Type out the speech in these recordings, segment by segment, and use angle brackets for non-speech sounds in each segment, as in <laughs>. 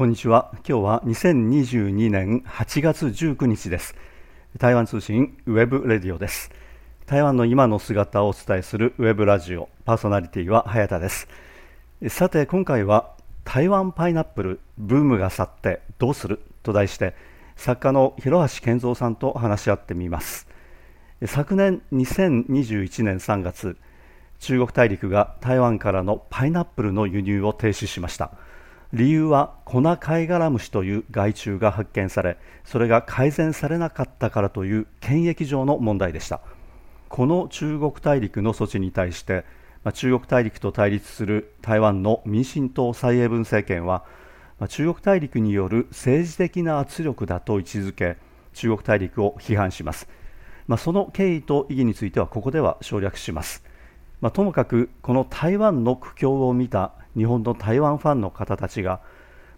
こんにちは。今日は2022年8月19日です。台湾通信 web radio です。台湾の今の姿をお伝えするウェブラジオパーソナリティは早田です。さて今回は台湾パイナップルブームが去ってどうする？と題して作家の広橋健三さんと話し合ってみます。昨年2021年3月中国大陸が台湾からのパイナップルの輸入を停止しました。理由はコナカイガラムシという害虫が発見されそれが改善されなかったからという検疫上の問題でした。この中国大陸の措置に対してまあ中国大陸と対立する台湾の民進党蔡英文政権はまあ中国大陸による政治的な圧力だと位置づけ中国大陸を批判します、まあ、その経緯と意義についてはここでは省略します、まあ、ともかくこの台湾の苦境を見た日本の台湾ファンの方たちが、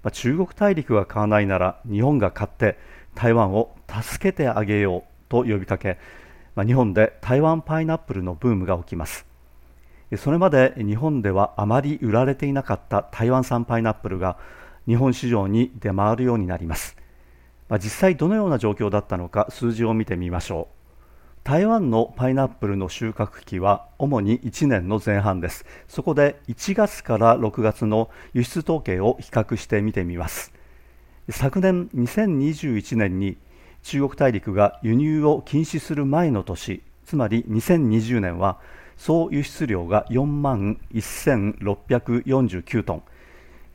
まあ、中国大陸が買わないなら日本が買って台湾を助けてあげようと呼びかけ、まあ、日本で台湾パイナップルのブームが起きます。それまで日本ではあまり売られていなかった台湾産パイナップルが日本市場に出回るようになります、まあ、実際どのような状況だったのか数字を見てみましょう。台湾のパイナップルの収穫期は主に1年の前半です。そこで1月から6月の輸出統計を比較して見てみます。昨年2021年に中国大陸が輸入を禁止する前の年つまり2020年は総輸出量が4万1649トン。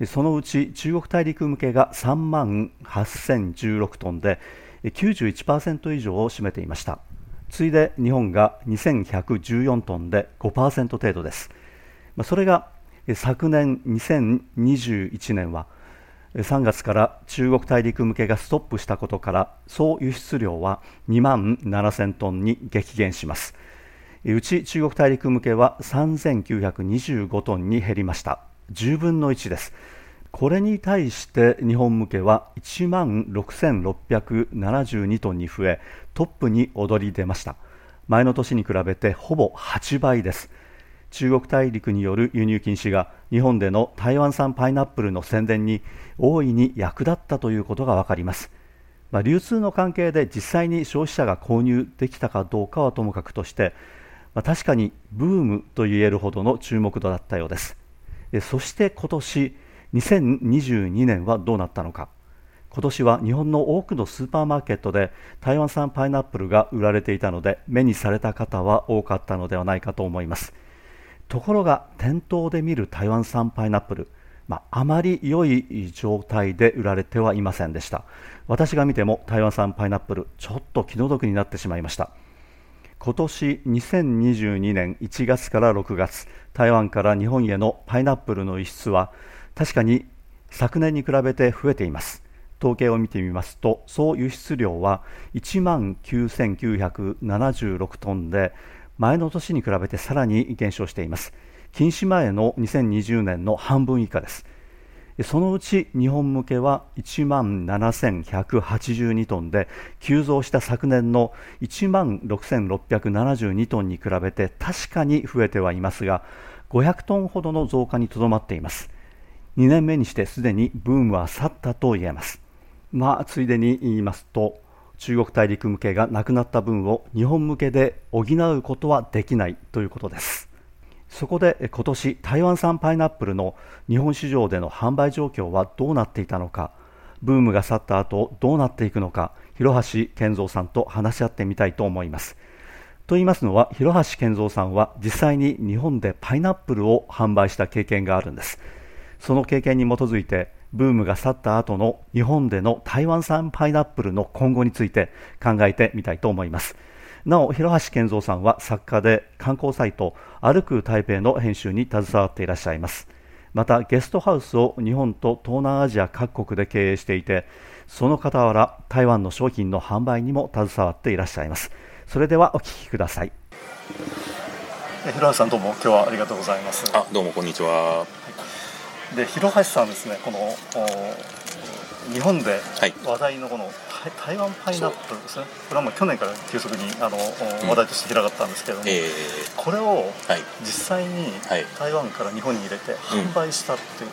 そのうち中国大陸向けが3万8016トンで91%以上を占めていました。次いで日本が2114トンで5%程度です。それが昨年2021年は3月から中国大陸向けがストップしたことから総輸出量は2万7000トンに激減します。うち中国大陸向けは3925トンに減りました。10分の1です。これに対して日本向けは1万6672トンに増えトップに躍り出ました。前の年に比べてほぼ8倍です。中国大陸による輸入禁止が日本での台湾産パイナップルの宣伝に大いに役立ったということが分かります、まあ、流通の関係で実際に消費者が購入できたかどうかはともかくとして、まあ、確かにブームと言えるほどの注目度だったようです。そして今年2022年はどうなったのか。今年は日本の多くのスーパーマーケットで台湾産パイナップルが売られていたので目にされた方は多かったのではないかと思います。ところが店頭で見る台湾産パイナップル、まあ、あまり良い状態で売られてはいませんでした。私が見ても台湾産パイナップルちょっと気の毒になってしまいました。今年2022年1月から6月台湾から日本へのパイナップルの輸出は確かに昨年に比べて増えています。統計を見てみますと総輸出量は1万9976トンで前の年に比べてさらに減少しています。禁止前の2020年の半分以下です。そのうち日本向けは1万7182トンで急増した昨年の1万6672トンに比べて確かに増えてはいますが500トンほどの増加にとどまっています。2年目にしてすでにブームは去ったと言えます。まあ、ついでに言いますと、中国大陸向けがなくなった分を日本向けで補うことはできないということです。そこで今年台湾産パイナップルの日本市場での販売状況はどうなっていたのか、ブームが去った後どうなっていくのか、広橋健三さんと話し合ってみたいと思います。と言いますのは、広橋健三さんは実際に日本でパイナップルを販売した経験があるんです。その経験に基づいてブームが去った後の日本での台湾産パイナップルの今後について考えてみたいと思います。なお広橋健三さんは作家で観光サイト歩く台北の編集に携わっていらっしゃいます。またゲストハウスを日本と東南アジア各国で経営していてその傍ら台湾の商品の販売にも携わっていらっしゃいます。それではお聞きください。広橋さんどうも今日はありがとうございます。あどうもこんにちはで広橋さんですねこの日本で話題のこの台湾パイナップルですね。これはもう去年から急速にあの、話題として広がったんですけれども、えー、これを実際に台湾から日本に入れて販売したっていう,、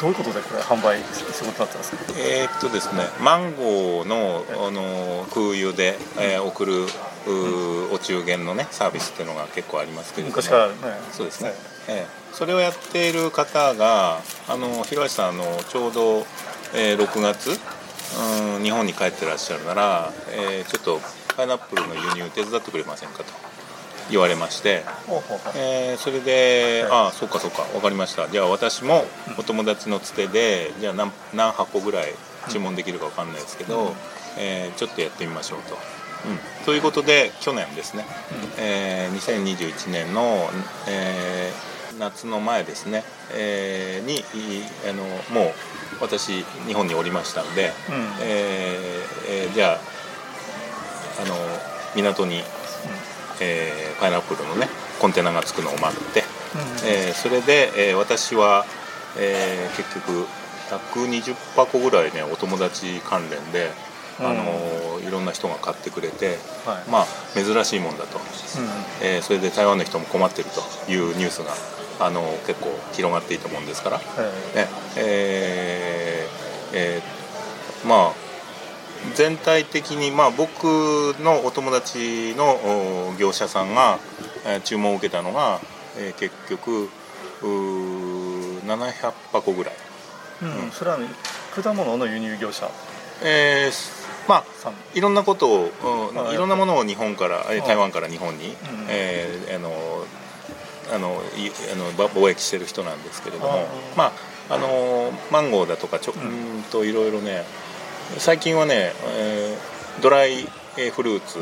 どういうことでこれ販売することになったんですか？えー、っとですねマンゴーのあの空輸で、えー、送るお中元のねサービスっていうのが結構ありますけれども昔からね。そうですね、ええ。それをやっている方があの広橋さんのちょうど、えー、6月うん日本に帰ってらっしゃるなら、えー、ちょっとパイナップルの輸入手伝ってくれませんかと。言われまして、えー、それで、ああそうかそうか。分かりました。じゃあ私もお友達のつてでじゃあ何何箱ぐらい注文できるか分かんないですけど、うん、えー、ちょっとやってみましょうと。うん、ということで去年ですね、うん、えー、2021年の、えー、夏の前ですね、えー、にあのもう私日本におりましたんで、うん、えー、えー、じゃああの港に、うん、えー、パイナップルのねコンテナがつくのを待って、うん、えー、それで、えー、私は、えー、結局120箱ぐらいねお友達関連であのいろんな人が買ってくれて、はい、まあ珍しいもんだと、うん、えー、それで台湾の人も困ってるというニュースがあの結構広がっていたもんですから、はい、ね。えーえー、まあ全体的に、まあ、僕のお友達の業者さんが、えー、注文を受けたのが、えー、結局700箱ぐらい、うん、うん、それは果物の輸入業者。えー、まあ、いろんなことを、うん、いろんなものを日本から台湾から日本に、うん、えー、あのあのいあの貿易してる人なんですけれどもまああのマンゴーだとかちょ、うんといろいろね最近はね、えー、ドライフルーツ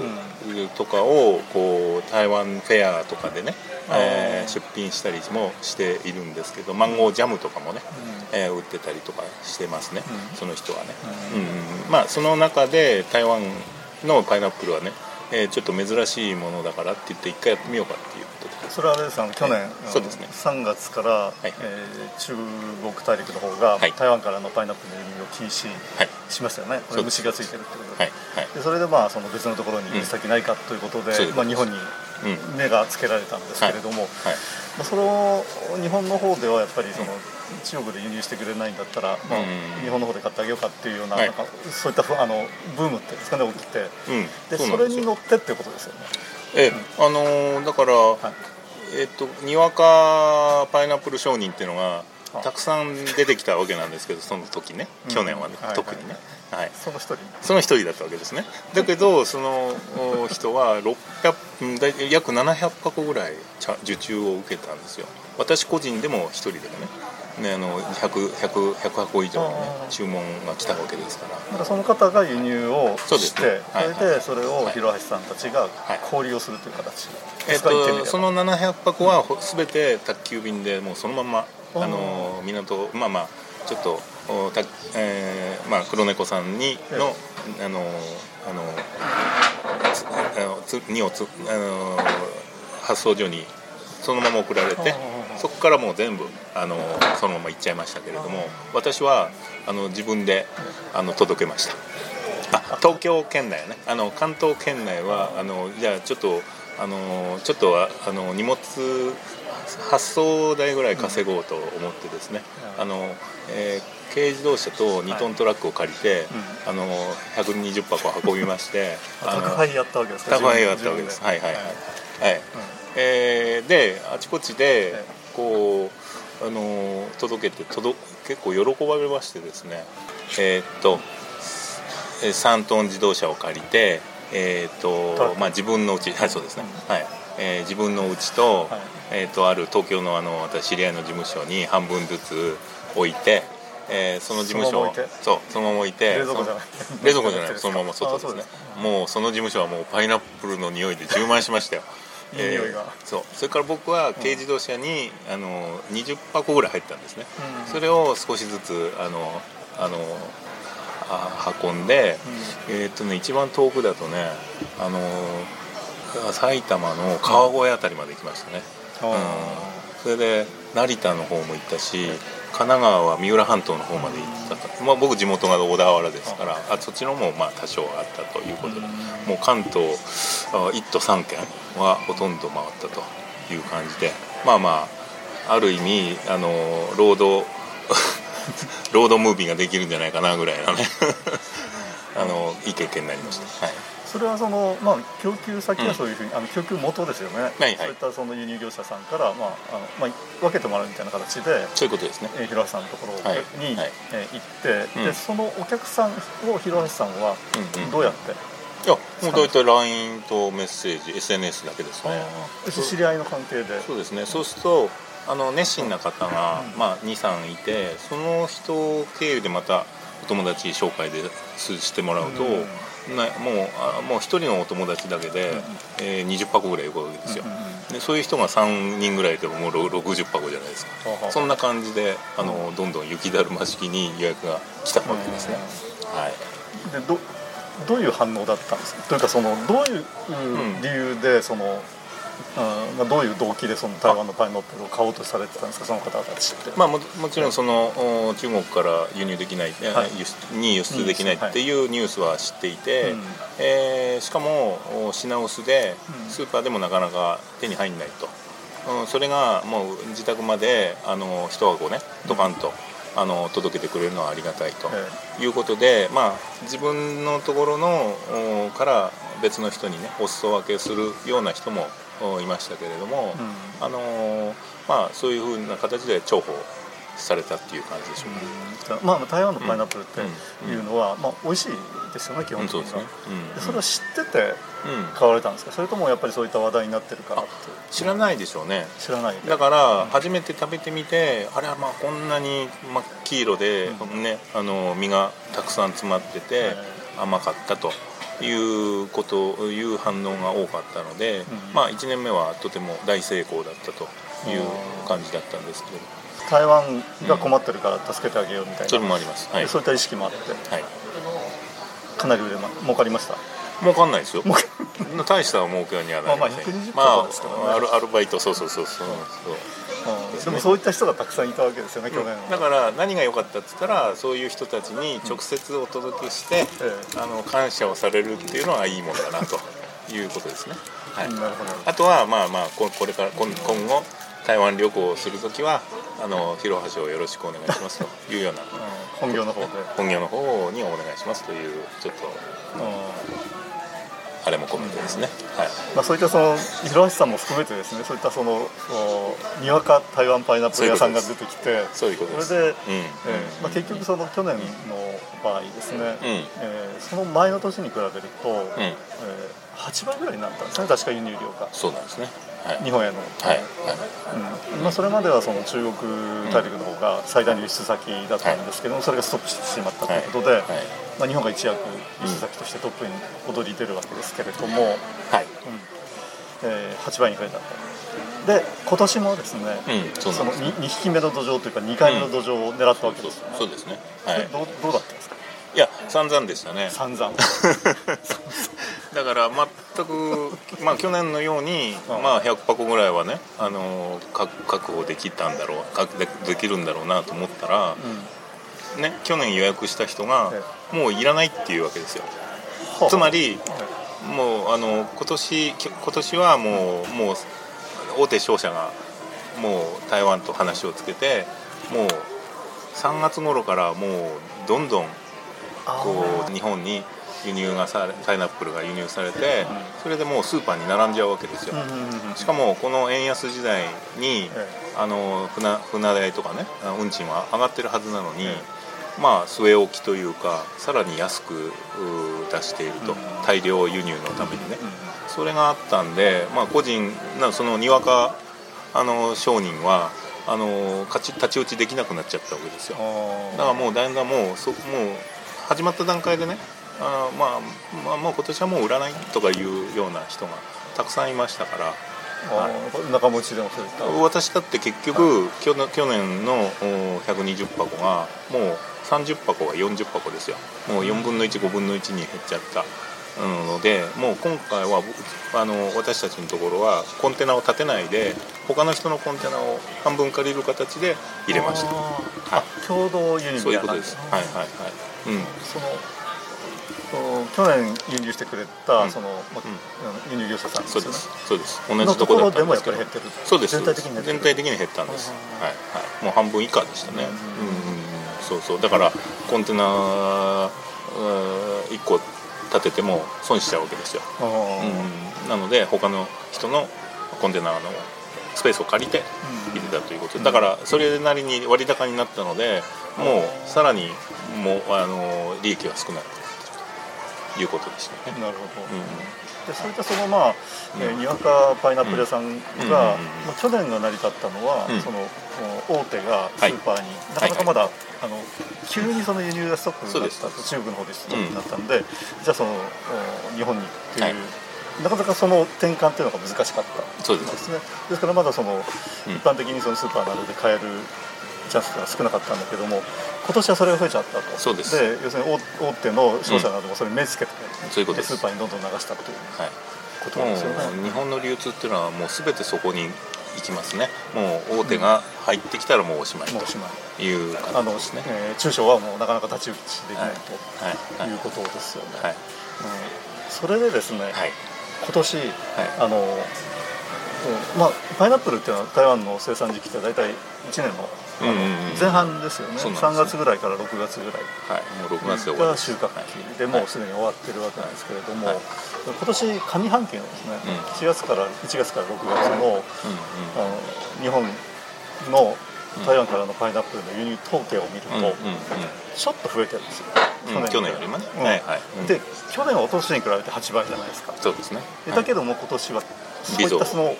とかをこう台湾フェアとかでね、えー、出品したりもしているんですけどマンゴージャムとかもね、うん、えー、売ってたりとかしてますね、うん、その人はね、うん、うん、まあその中で台湾のパイナップルはね、えー、ちょっと珍しいものだからって言って一回やってみようかっていうそれはあれです去年、そうですね、3月から、はい、えー、中国大陸の方が、はい、台湾からのパイナップルの輸入を禁止しましたよね、これ虫がついてるってことで,、はい。でそれでまあその別のところに行き先ないかということで、うん、まあ、日本に目がつけられたんですけれども、まあ、それを日本の方ではやっぱりその、中国で輸入してくれないんだったら、まあ、日本の方で買ってあげようかっていうような,、なんかそういったあのブームってですかね起きて、でそれに乗ってっていうことですよね。ええ、あのー、だから、はい。えっと、にわかパイナップル商人っていうのがたくさん出てきたわけなんですけどその時ね去年はね、うん、特にね、はい、はい、その一人。その一人だったわけですね。だけど <laughs> その人は600約700箱ぐらい受注を受けたんですよ。私個人でも一人でもねね、あの 100, 100, 100箱以上の、ね、注文が来たわけですから。だからその方が輸入をして、ね。はい、それでそれを広橋さんたちが小売をするという形、えっと、その700箱は全て宅急便でもうそのままあの港まあまあちょっとた、えーまあ、黒猫さんにの、あのあのつにをつあの発送所にそのまま送られて。そこからもう全部あのそのまま行っちゃいましたけれども私はあの自分であの届けました。あ東京圏内ね。あの関東圏内はあのじゃあちょっとあのちょっとあの荷物発送代ぐらい稼ごうと思ってですね、あのえー、軽自動車と2トントラックを借りて、はい、あの120箱運びまして宅配やったわけですか宅配やったわけです。はいはいはい、はい、えー、であちこちで構あの届けて届結構喜ばれましてですね。えー、っと3トン自動車を借りてえー、っとまあ自分のうちはいそうですね、はい、えー、自分のうちと,、えー、とある東京のあの私知り合いの事務所に半分ずつ置いて、えー、その事務所そうそのまま置いて冷蔵庫じゃない。冷蔵庫じゃない。そのまま外ですね。<laughs> もうその事務所はもうパイナップルの匂いで充満しましたよいい匂いが、えー、そう。それから僕は軽自動車に、あの20箱ぐらい入ったんですね、うん、それを少しずつあのあのあ運んで、うん、えー、っとね一番遠くだとねあの埼玉の川越あたりまで行きましたね、うん、それで成田の方も行ったし神奈川は三浦半島の方まで行ったと、まあ、僕地元が小田原ですからあそっちのもまあ多少あったということでもう関東1都3県はほとんど回ったという感じでまあまあある意味あのロードロードムービーができるんじゃないかなぐらいのね <laughs> あのいい経験になりました。はいそれはその、まあ、供給先はそういうふうに、うん、あの供給元ですよね、はいはい、そういったその輸入業者さんから、まああのまあ、分けてもらうみたいな形でそういうことですね、えー、広橋さんのところに、はい。はい、えー、行って、うん、でそのお客さんを広橋さんはどうやって、うんうんいやもう大体 LINE とメッセージ SNS だけですね。知り合いの関係で。そうですね。そうするとあの熱心な方が、まあ、23いてその人経由でまたお友達紹介でしてもらうと、なもうあもう1人のお友達だけで、うん、えー、20箱ぐらい行くわけですよ、うんうん、でそういう人が3人ぐらいでももう60箱じゃないですか、うん、そんな感じであの、どんどん雪だるま式に予約が来たわけですね、はい。でどどういう反応だったんですか？というかそのどういう理由でその、うん、どういう動機でその台湾のパイナップルを買おうとされてたんですか？その方たちって、まあ、ももちろんその中国から輸入できない、はい、輸出に輸出できないっていうニュースは知っていて、はい、えー、しかも品薄でスーパーでもなかなか手に入んないと、うん、それがもう自宅まであの一箱ねドカンと。あの届けてくれるのはありがたいと。いうことで、まあ、自分のところのから別の人にねお裾分けするような人もいましたけれども、うん、あのまあ、そういうふうな形で重宝されたっていう感じでしょうか、うん、まあ、台湾のパイナップルっていうのは、まあ、美味しいですよね基本的には、ね。うん、それを知ってて買われたんですか、それともやっぱりそういった話題になってるから知らないでしょうね。知らない。だから初めて食べてみて、あれはまあこんなに真っ黄色で、ねあの実がたくさん詰まってて甘かったと。いうこという反応が多かったので、うん、まあ1年目はとても大成功だったという感じだったんですけど。台湾が困ってるから助けてあげようみたいな、うん、それもあります、はい、そういった意識もあって、はい、かなり売れま儲かりました？儲かんないですよ。大した儲けにはなりません。まあ、まあ、アルバイトそうそうそうそう、そうでもそういった人がたくさんいたわけですよね、去年だから何が良かったっつったらそういう人たちに直接お届けして、うん、あの感謝をされるっていうのはいいものだなということですね、<laughs> はい、なるほど。あとはまあまあこれから今今後台湾旅行をする時はあの広橋をよろしくお願いしますと <laughs> いうような、うん、本業の方で。本業の方にお願いしますというちょっと、うんあれも込めてですね、はい。まあ、そういったその広橋さんも含めてですねそういったそのにわか台湾パイナップル屋さんが出てきてそれで、うん。えーまあ、結局その去年の場合ですね、うん、えー、その前の年に比べると、うん。えー、8倍ぐらいになったんですね確か輸入量が。そうなんですね日本への、はい。うん。まあ、それまではその中国大陸の方が最大の輸出先だったんですけども、それがストップしてしまったということで、まあ、日本が一躍輸出先としてトップに躍り出るわけですけれども、はい。うん。えー、8倍に増えたと。で今年もですね、うん、そその 2, 2匹目の土壌というか2回目の土壌を狙ったわけですよね、そうですね、はい、どうどうだったんですか？いや散々でしたね。散々。<laughs> <laughs> だから全く、まあ、去年のように、まあ、100箱ぐらいはねあの確保できたんだろうでできるんだろうなと思ったら、うん、ね、去年予約した人がもういらないっていうわけですよ。つまり、もうあの今年今年はもうもう大手商社がもう台湾と話をつけてもう3月頃からもうどんどんこう日本に輸入がさパイナップルが輸入されて、それでもうスーパーに並んじゃうわけですよ、しかもこの円安時代に、あの船船代とかね運賃は上がってるはずなのに、まあ据え置きというかさらに安く出していると、大量輸入のためにね、それがあったんで、まあ、個人なそのにわかあの商人はあの立ち打ちできなくなっちゃったわけですよ。だからもうだんだんもうそもう始まった段階でねあまあ、まあ、もう今年はもう売らないとかいうような人がたくさんいましたから。はい、仲持ちでもそうですか？私だって結局、はい、去年の120箱がもう30箱が40箱ですよ。もう4分の15分の1に減っちゃった。のでもう今回はあの私たちのところはコンテナを立てないで他の人のコンテナを半分借りる形で入れました、はい、共同輸入そういうことです。はいはいはい、うん、その去年輸入してくれた、その、輸入業者さんそうです。そうです。同じところでもやっぱり減ってるそうです全体的に全体的に減ったんです。はいはい。もう半分以下でしたね。うん。そうそう。だからコンテナ1個立てても損しちゃうわけですよ。うん。なので他の人のコンテナのスペースを借りて入れたということ。でだからそれなりに割高になったのでもうさらにもうあの利益は少ないいうことでしたね。なるほど、うんでそういったそのまあ、えー、にわかパイナップル屋さんが、まあ、去年が成り立ったのは、その大手がスーパーに、なかなかまだ、あの急にその輸入がストップになった中部の方でストップになったんで、じゃあその日本にっていう、なかなかその転換っていうのが難しかったそうです。ねですからまだその、一般的にそのスーパーなどで買えるチャンスが少なかったんだけども今年はそれが増えちゃったと。そうです。で要するに大手の商社などもそれに目つけて、うん、そういうことスーパーにどんどん流したという、はい、ことですよね。日本の流通っていうのはもう全てそこに行きますね。もう大手が入ってきたらもうおしまいとい。う感じですね、えー、中小はもうなかなか太刀打ちできないと、はい、い。うことですよね、はい、うん、それでですね、はい、今年、はい、あのまあ、パイナップルっていうのは台湾の生産時期って大体1年の前半ですよね、ね、3月ぐらいから6月ぐらい、はい、もう6月でが収穫期。でもうすでに終わってるわけなんですけれども、はい、今年上半期のですね、うん、4月から1月から6月の,、あの日本の台湾からのパイナップルの輸入統計を見ると、ちょっと増えてるんですよ、去年よりもね、はいはい、で去年はおととしに比べて8倍じゃないですか。そうですね、だけども今年はそういったその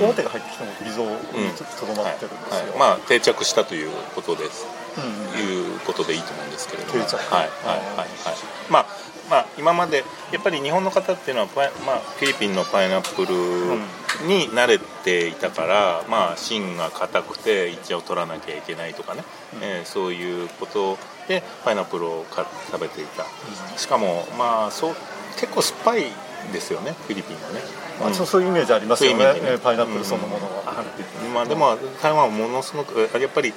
大手が入ってきたの微増にとどまってるんですよ、まあ定着したということです、いうことでいいと思うんですけれども。はい。はい。はい。はい。まあまあ今までやっぱり日本の方っていうのはパイ、まあ、フィリピンのパイナップルに慣れていたから、まあ芯が硬くて一応取らなきゃいけないとかね、うえそういうことでパイナップルを食べていた、しかもまあそう結構酸っぱいですよねフィリピンはね、まあ、そういうイメージありますよね、ね、パイナップルそのものは、うん、まあ、でも台湾はものすごくやっぱり、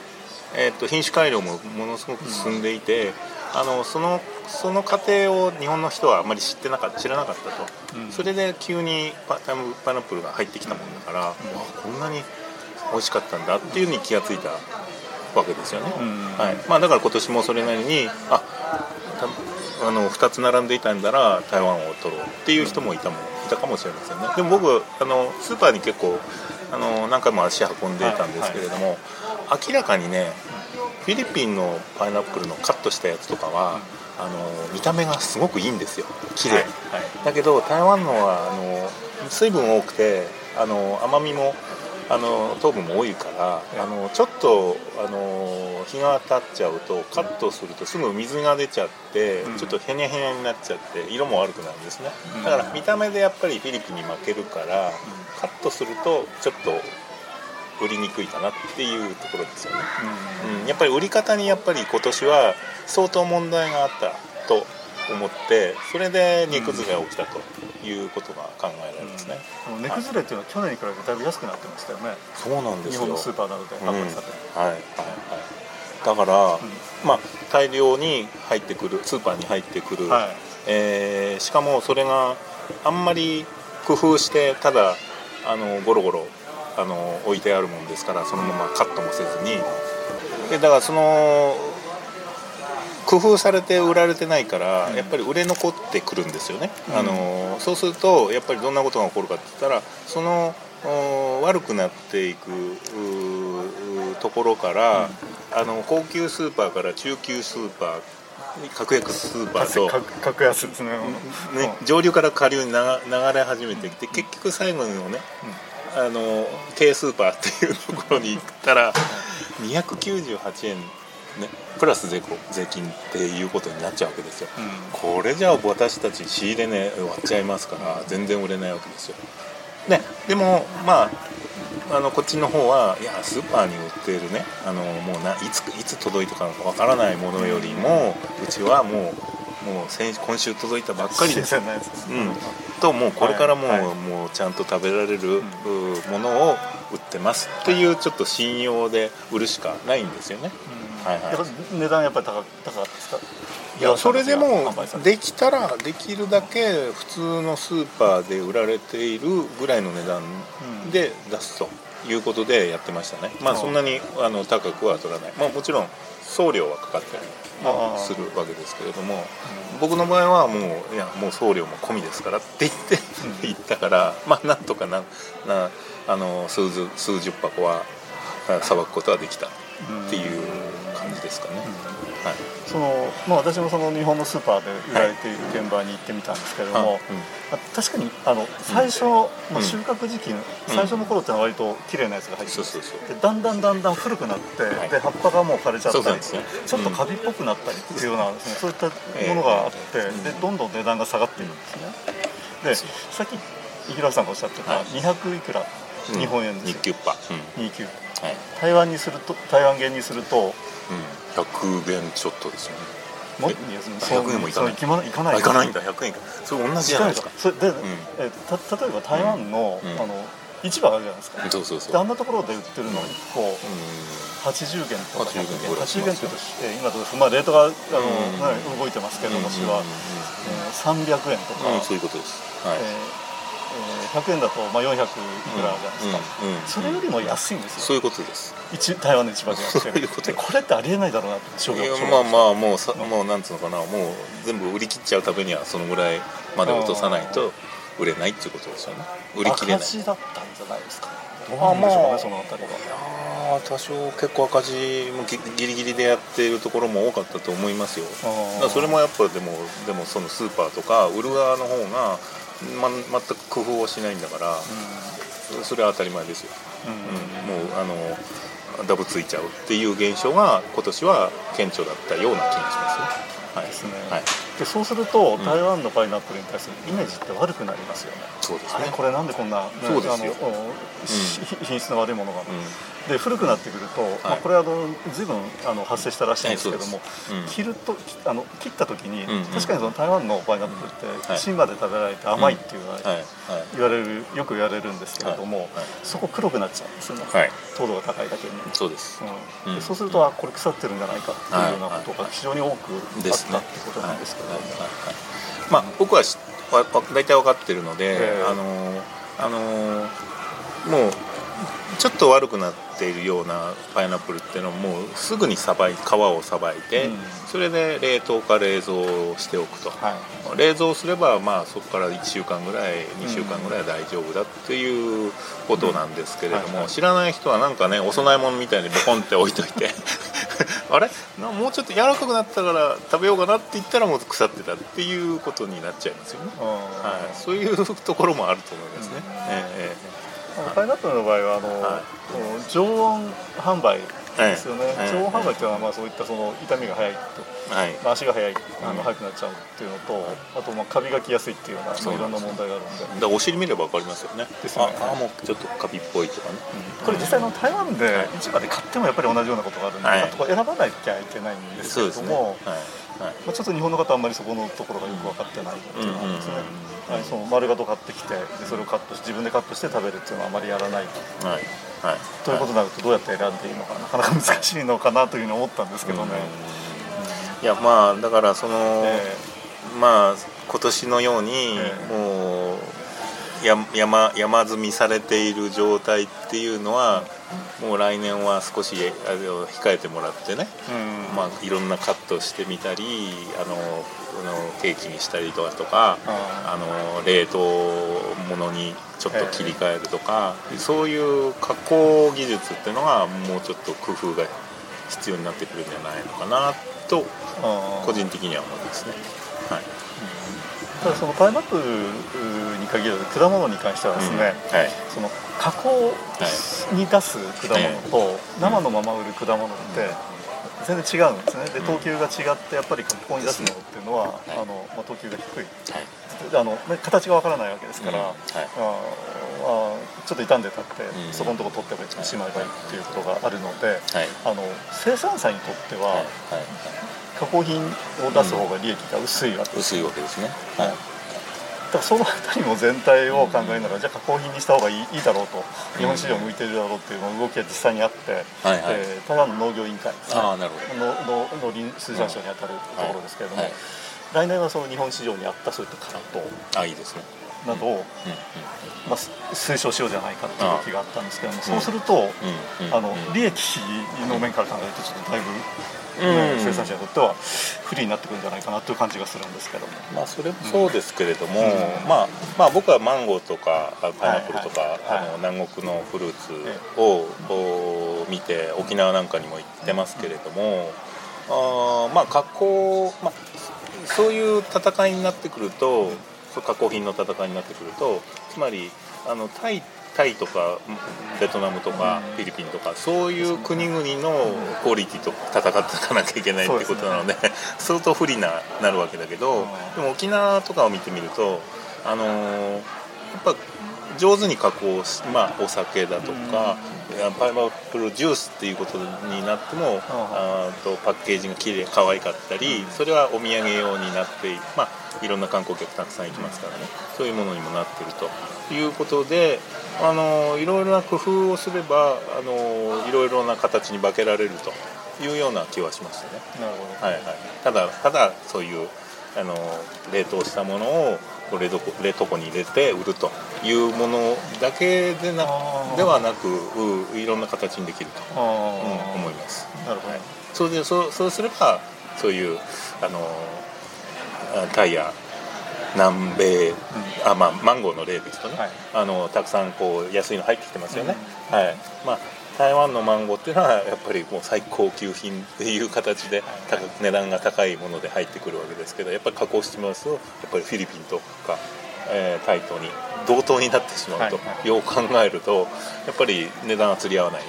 えー、と品種改良もものすごく進んでいて、あのそのその過程を日本の人はあまり知ってなかった知らなかったと、うん、それで急にパパイナップルが入ってきたもんだから、うん、こんなに美味しかったんだっていうふうに気が付いたわけですよね、はい。まあ、だから今年もそれなりにああの2つ並んでいたんだら台湾を取ろうっていう人もいたもいたかもしれませんね。でも僕あのスーパーに結構あの何回も足運んでいたんですけれども、はいはい、明らかにねフィリピンのパイナップルのカットしたやつとかは、あの見た目がすごくいいんですよ。綺麗、はい。はい、だけど台湾のはあの水分多くてあの甘みもあの糖分も多いからあのちょっとあの日が経っちゃうとカットするとすぐ水が出ちゃって、うん、ちょっとへにゃへにゃになっちゃって色も悪くなるんですね。だから見た目でやっぱりフィリピンに負けるから、カットするとちょっと売りにくいかなっていうところですよね、うん、うん、やっぱり売り方にやっぱり今年は相当問題があったと思ってそれで値崩れが起きたということが考えられますね、うん、値崩れっていうのは去年に比べてだいぶ安くなってましたよね。そうなんですよ。日本のスーパーなどで販売されて、うん、はいはいはい。だから、うん、まあ大量に入ってくるスーパーに入ってくる、はい、えー、しかもそれがあんまり工夫してただあのゴロゴロあの置いてあるもんですからそのままカットもせずに。でだからその工夫されて売られてないから、やっぱり売れ残ってくるんですよね、うん、あのそうするとやっぱりどんなことが起こるかって言ったらその悪くなっていくところから、うん、あの高級スーパーから中級スーパー格安スーパーと格安ですね。ね上流から下流に流れ始めてきて、結局最後のね、あの軽スーパーっていうところに行ったら298円ね、プラス税税金っていうことになっちゃうわけですよ、うん、これじゃあ私たち仕入れね終わっちゃいますから全然売れないわけですよ、ね、でもまああのこっちの方はいやスーパーに売っているねあのもうないついつ届いたかわからないものよりもうちはもうもう先今週届いたばっかりで <laughs> す、うん、ともうこれからもうはいはい、もうちゃんと食べられるものを売ってますっていうちょっと信用で売るしかないんですよね、はいはい、値段やっぱり高高かったですか？いやそれでもできたらできるだけ普通のスーパーで売られているぐらいの値段で出すということでやってましたね、まあそんなにあの高くは取らない、まあ、もちろん送料はかかったりするわけですけれども、僕の場合はもういやもう送料も込みですからって言って行ったからまあなんとかななあの数数十箱はさばくことはできたっていうですかね、はい、そのまあ、私もその日本のスーパーで売られている現場に行ってみたんですけれども、はいうん、確かにあの最初、まあ、収穫時期、うん、最初の頃ってのは割と綺麗なやつが入ってて、うん、だんだんだんだん古くなって、はい、で葉っぱがもう枯れちゃったり、ね、ちょっとカビっぽくなったりっていうような、ね、そういったものがあって、えー、でどんどん値段が下がっているんですね。でさっき井原さんがおっしゃってた200い。くら、日本円ですよ、298、台湾にすると台湾元にするとうん、100円ちょっとですよね。も100円もいかない。いかない。いかないんだ。100円か。それ同じじゃないですか。それで、うん、えた例えば台湾の,、あの市場があるじゃないですか。そうそうそう。あんなところで売ってるの1個、うん、80元とか100元80元というと、え今どうですまあレートがあの、うん、動いてますけどもしは、えー、300円とか、そういうことです、はいえーえー、100円だとまあ400いくらじゃないですか、それよりも安いんですよ。そういうことです。一台湾の市場でやってるでこれってありえないだろうなって商業まあまあもうさもうなんつうのかな。もう全部売り切っちゃうためにはそのぐらいまで落とさないと売れないっていうことですよね。売り切れない。赤字だったんじゃないですか。どうなんでしょうかね、そのあたりは。いや多少結構赤字もギリギリでやっているところも多かったと思いますよ。だそれもやっぱでもでもそのスーパーとか売る側の方がま、全く工夫をしないんだから、うん、それは当たり前ですよ、うん、うん、もうあのダブついちゃうっていう現象が今年は顕著だったような気がしますね。はい。ですね、はい、でそうすると、台湾のパイナップルに対するイメージって悪くなりますよね、そうですね。これなんでこんな、ね、そうですよ、あの品質の悪いものが、で古くなってくると、まあ、これはあの随分あの発生したらしいんですけども、切るとあの切った時に、確かにその台湾のパイナップルって芯まで食べられて甘いっていうのは言われるよく言われるんですけれども、そこ黒くなっちゃうんですよね、糖度が高いだけに。そうです、うん。そうするとあこれ腐ってるんじゃないかっていうようなことが非常に多くあったってことなんですけど、まあ僕は大体分かってるので、あのあのもうちょっと悪くなっているようなパイナップルっていうのはもうすぐにさばい皮をさばいて、うん、それで冷凍か冷蔵しておくと、はい、冷蔵すればまあそこから1週間ぐらい2週間ぐらいは大丈夫だっていうことなんですけれども、知らない人はなんかねお供え物みたいにボコンって置いといて <laughs> あれ？もうちょっと柔らかくなったから食べようかなって言ったらもう腐ってたっていうことになっちゃいますよね、はい、そういうところもあると思いますね。えーパイナップルの場合はあの、はい、常温販売ですよね、はい、常温販売っていうのはまあそういったその痛みが早いと、はい。まあ、足が速い。あの速くなっちゃうっていうのと、あとまあカビがきやすいっていうような、まあ、いろんな問題があるんで。だお尻見れば分かりますよね。ですね。ああもうちょっとカビっぽいとかね、うん、これ実際の台湾で市場で買ってもやっぱり同じようなことがあるんで、はい、選ばなきゃいけないんですけれども、ね、はい。はい。まあ、ちょっと日本の方はあんまりそこのところがよく分かってないっていうのはですね、はい、その丸ごと買ってきてでそれをカットして自分でカットして食べるっていうのはあまりやらない、はいはい、ということになるとどうやって選んでいいのかなかなか難しいのかなというふうに思ったんですけどね。いやまあだからその、えー、まあ今年のように、もう山山積みされている状態っていうのは、もう来年は少しあの控えてもらってね、うん。まあ、いろんなカットしてみたりあのケーキにしたりとかあの冷凍物にちょっと切り替えるとか、そういう加工技術っていうのがもうちょっと工夫が必要になってくるんじゃないのかなと個人的には思いますね。はい。ただそのパイナップルに限らず果物に関してはですね、うん。はい、その加工に出す果物と生のまま売る果物って全然違うんですね。で等級が違ってやっぱり加工に出すものっていうのは、あのまあ、等級が低い、あの形がわからないわけですから、うん。はい、あちょっと傷んでたって、うん、そこのとこ取ってしまえばいいっていうことがあるので、はい、あの生産者にとっては、はい、加工品を出す方が利益が薄いわけです、薄いわけですね、はい。だからその辺りも全体を考えながら、じゃあ加工品にした方がいいいいだろうと日本市場向いてるだろうっていうの動きが実際にあって、はいはい、えー、台湾の農業委員会ですねあなるほど。農林水産省にあたるところですけれども、はい。はい。来年はその日本市場に合ったそういったカットあいいですね。などを、まあ、推奨しようじゃないかっていう動きがあったんですけどもそうすると、あの利益の面から考えるとちょっとだいぶ、ね、生産者にとっては不利になってくるんじゃないかなという感じがするんですけども、まあ、それもそうですけれども、まあまあ、僕はマンゴーとかパイナップルとか、あの南国のフルーツを、見て沖縄なんかにも行ってますけれども、あまあ加工、まあ、そういう戦いになってくると加工品の戦いになってくるとつまりあのタイタイとかベトナムとかフィリピンとかそういう国々のクオリティと戦っていかなきゃいけないってことなので <laughs> 相当不利ななるわけだけどでも沖縄とかを見てみるとあのやっぱ上手に加工し、まあ、お酒だとか、パイナップルジュースっていうことになっても、あとパッケージがきれい可愛かったりそれはお土産用になってまあいろんな観光客たくさん行きますからね。そういうものにもなってると。いうことであのいろいろな工夫をすればあのいろいろな形に化けられると。いうような気はしましたね。なるほど。はいはい、ただただそういうあの冷凍したものを冷凍冷凍庫に入れて売ると。いうものだけでなではなくいろんな形にできると、うん、思います。なるほど、ね、そうでそうそうすればそういうあのタイや南米、うん、あまあマンゴーの例ですとね、はい、あのたくさんこう安いの入ってきてますよね。うん、はい。まあ台湾のマンゴーっていうのはやっぱりもう最高級品っていう形で高値段が高いもので入ってくるわけですけどやっぱり加工してますとやっぱりフィリピンとか、えー、タイとに同等になってしまうと、よう考えるとやっぱり値段が釣り合わない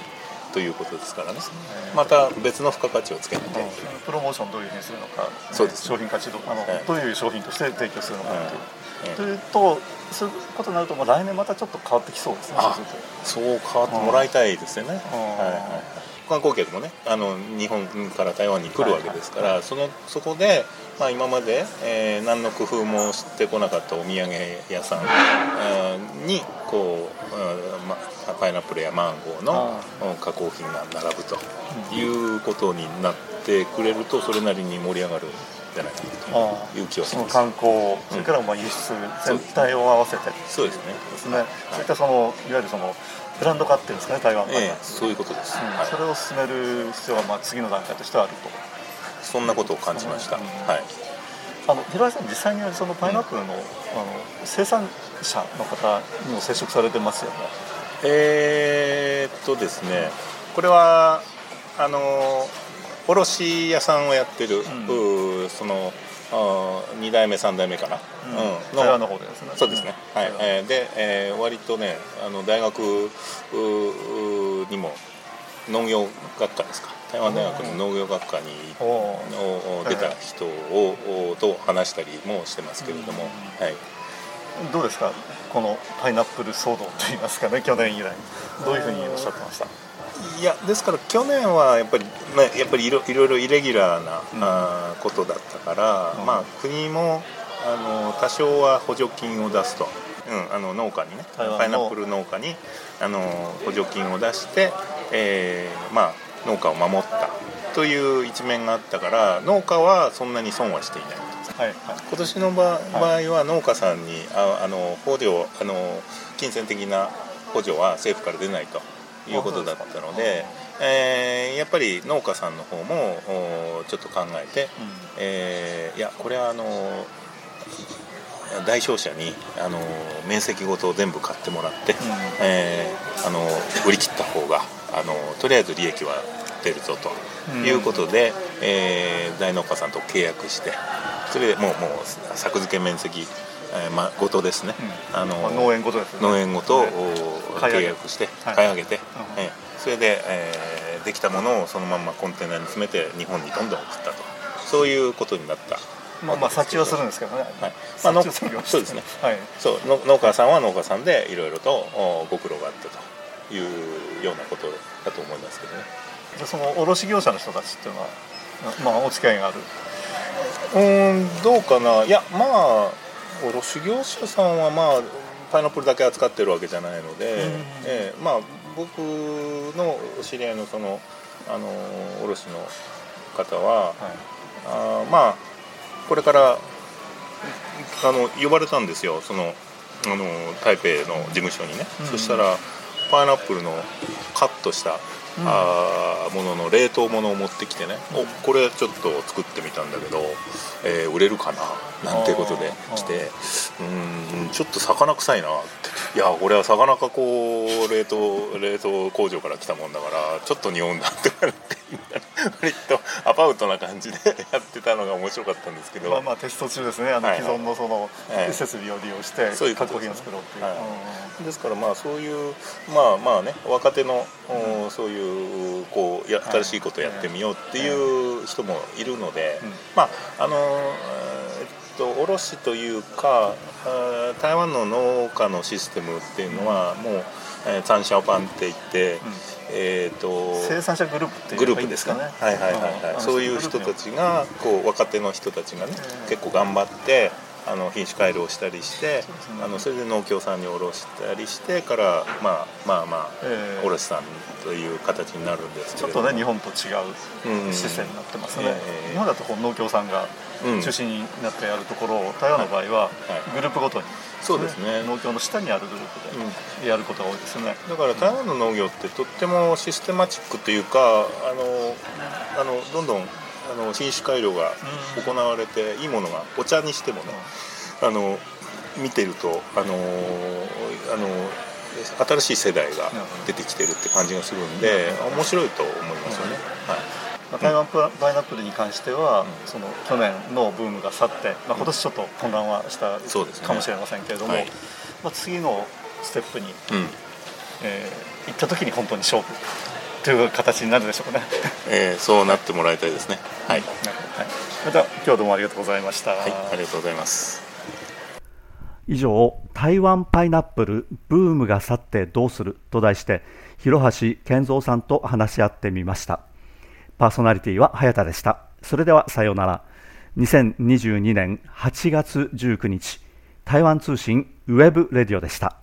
ということですからね。また別の付加価値をつけなきゃいけないプロモーションどういうふうにするのか、そうです。商品価値どあの、どういう商品として提供するのかという、とそういうことになると、まあ、来年またちょっと変わってきそうですねそう変わってもらいたいですよね、はいはい、観光客もねあの日本から台湾に来るわけですから、はいはい、そのそこで、まあ、今まで、えー、何の工夫もしてこなかったお土産屋さんにこう、まあ、パイナップルやマンゴーの加工品が並ぶということになってくれるとそれなりに盛り上がるじゃないかなという気はします。観光それからまあ輸出全体を合わせて。そうですね。ですね、はい、そういったそのいわゆるそのブランド化っていうんですかね台湾が、えー、そういうことです、うん。はい、それを進める必要はまあ次の段階としてはあると。そんなことを感じました、うん、はいあの平井さん実際にそのパイナップルの,、あの生産者の方にも接触されてますよね。えー、っとですねこれはあの卸屋さんをやってる、うん、その2代目3代目かな、うん、のの方ですね。そうですね、はい、えー、で、えー、割とねあの大学にも農業学科ですか台湾大学の農業学科に出た人をと話したりもしてますけれども、はい、どうですか？このパイナップル騒動といいますかね？去年以来。どういうふうにおっしゃってました？いやですから去年はやっぱり、まあ、やっぱりいろいろいろイレギュラーな、うん、あことだったから、うん、まあ、国もあの多少は補助金を出すと、うん、あの農家にね。パイナップル農家にあの補助金を出して、えーまあ、農家を守ったという一面があったから農家はそんなに損はしていない。はいはい、今年の場合は農家さんにああの補助あの金銭的な補助は政府から出ないということだったので、えー、やっぱり農家さんの方もちょっと考えて、うん、えー、いやこれはあの代表者にあの面積ごと全部買ってもらって、うん、えー、あの売り切った方があのとりあえず利益は出るぞということで、うん、えー、大農家さんと契約してそれでもうもう作付け面積えーまあ、ごとですね、うん、あの農園ごとです、ね、農園ごと、契約して買い上げて、はい、えー、それで、えー、できたものをそのままコンテナに詰めて日本にどんどん送ったと。そういうことになった。まあまあ察知はするんですけどね、はい。まあ、そうですね、はい、そう農家さんは農家さんでいろいろとご苦労があったというようなことだと思いますけどねその卸業者の人たちっていうのはまあお付き合いがある。うんどうかな。いやまあ卸業者さんはまあパイナップルだけ扱ってるわけじゃないので、うん、えー、まあ僕の知り合いのそのあの卸の方は、はい、あまあこれからあの呼ばれたんですよ。そのあの台北の事務所にね、うん、そしたらパイナップルのカットしたあものの冷凍ものを持ってきてね、おこれちょっと作ってみたんだけど、えー、売れるかな？なんていうことで来て。うんちょっと魚臭いなって。いやこれは魚加工冷凍冷凍工場から来たもんだからちょっと匂うんだって言われて割とアバウトな感じでやってたのが面白かったんですけど。まあまあテスト中ですね。あの既存のその設備を利用して加工品を作ろうっていう、はい、ですからまあそういうまあまあね若手の、うん、そういうこうや新しいことをやってみようっていう人もいるので、まああのえっと卸というか台湾の農家のシステムっていうのはもう、えー、三社パンって言って、えーと、生産者グループっていうグループですかね。はいはいはい、はい、そういう人たちがこう若手の人たちがね結構頑張ってあの品種改良したりして、あのそれで農協さんに卸したりしてから、まあ、まあまあ、えー、卸さんという形になるんですけどちょっとね日本と違うシステムになってますね、えー、日本だとこう農協さんが中心になってやるところを、台湾の場合はグループごとに、そうですね。農協の下にあるグループでやることが多いですね、だから台湾の農業ってとってもシステマチックというかあのあのどんどんあの品種改良が行われて、いいものがお茶にしてもね、あの見てるとあのあの新しい世代が出てきてるって感じがするんで、面白いと思いますよね。はい。台湾パイナップルに関しては、その去年のブームが去って、まあ、今年ちょっと混乱はしたかもしれませんけれども、ねはい、まあ、次のステップに、うん、えー、行った時に本当に勝負という形になるでしょうね、<laughs> えー、そうなってもらいたいですね。はい、はい、また今日はどうもありがとうございました、はい、ありがとうございます。以上台湾パイナップルブームが去ってどうすると題して広橋健三さんと話し合ってみました。パーソナリティは早田でした。それではさようなら。2022年8月19日台湾通信 webradio でした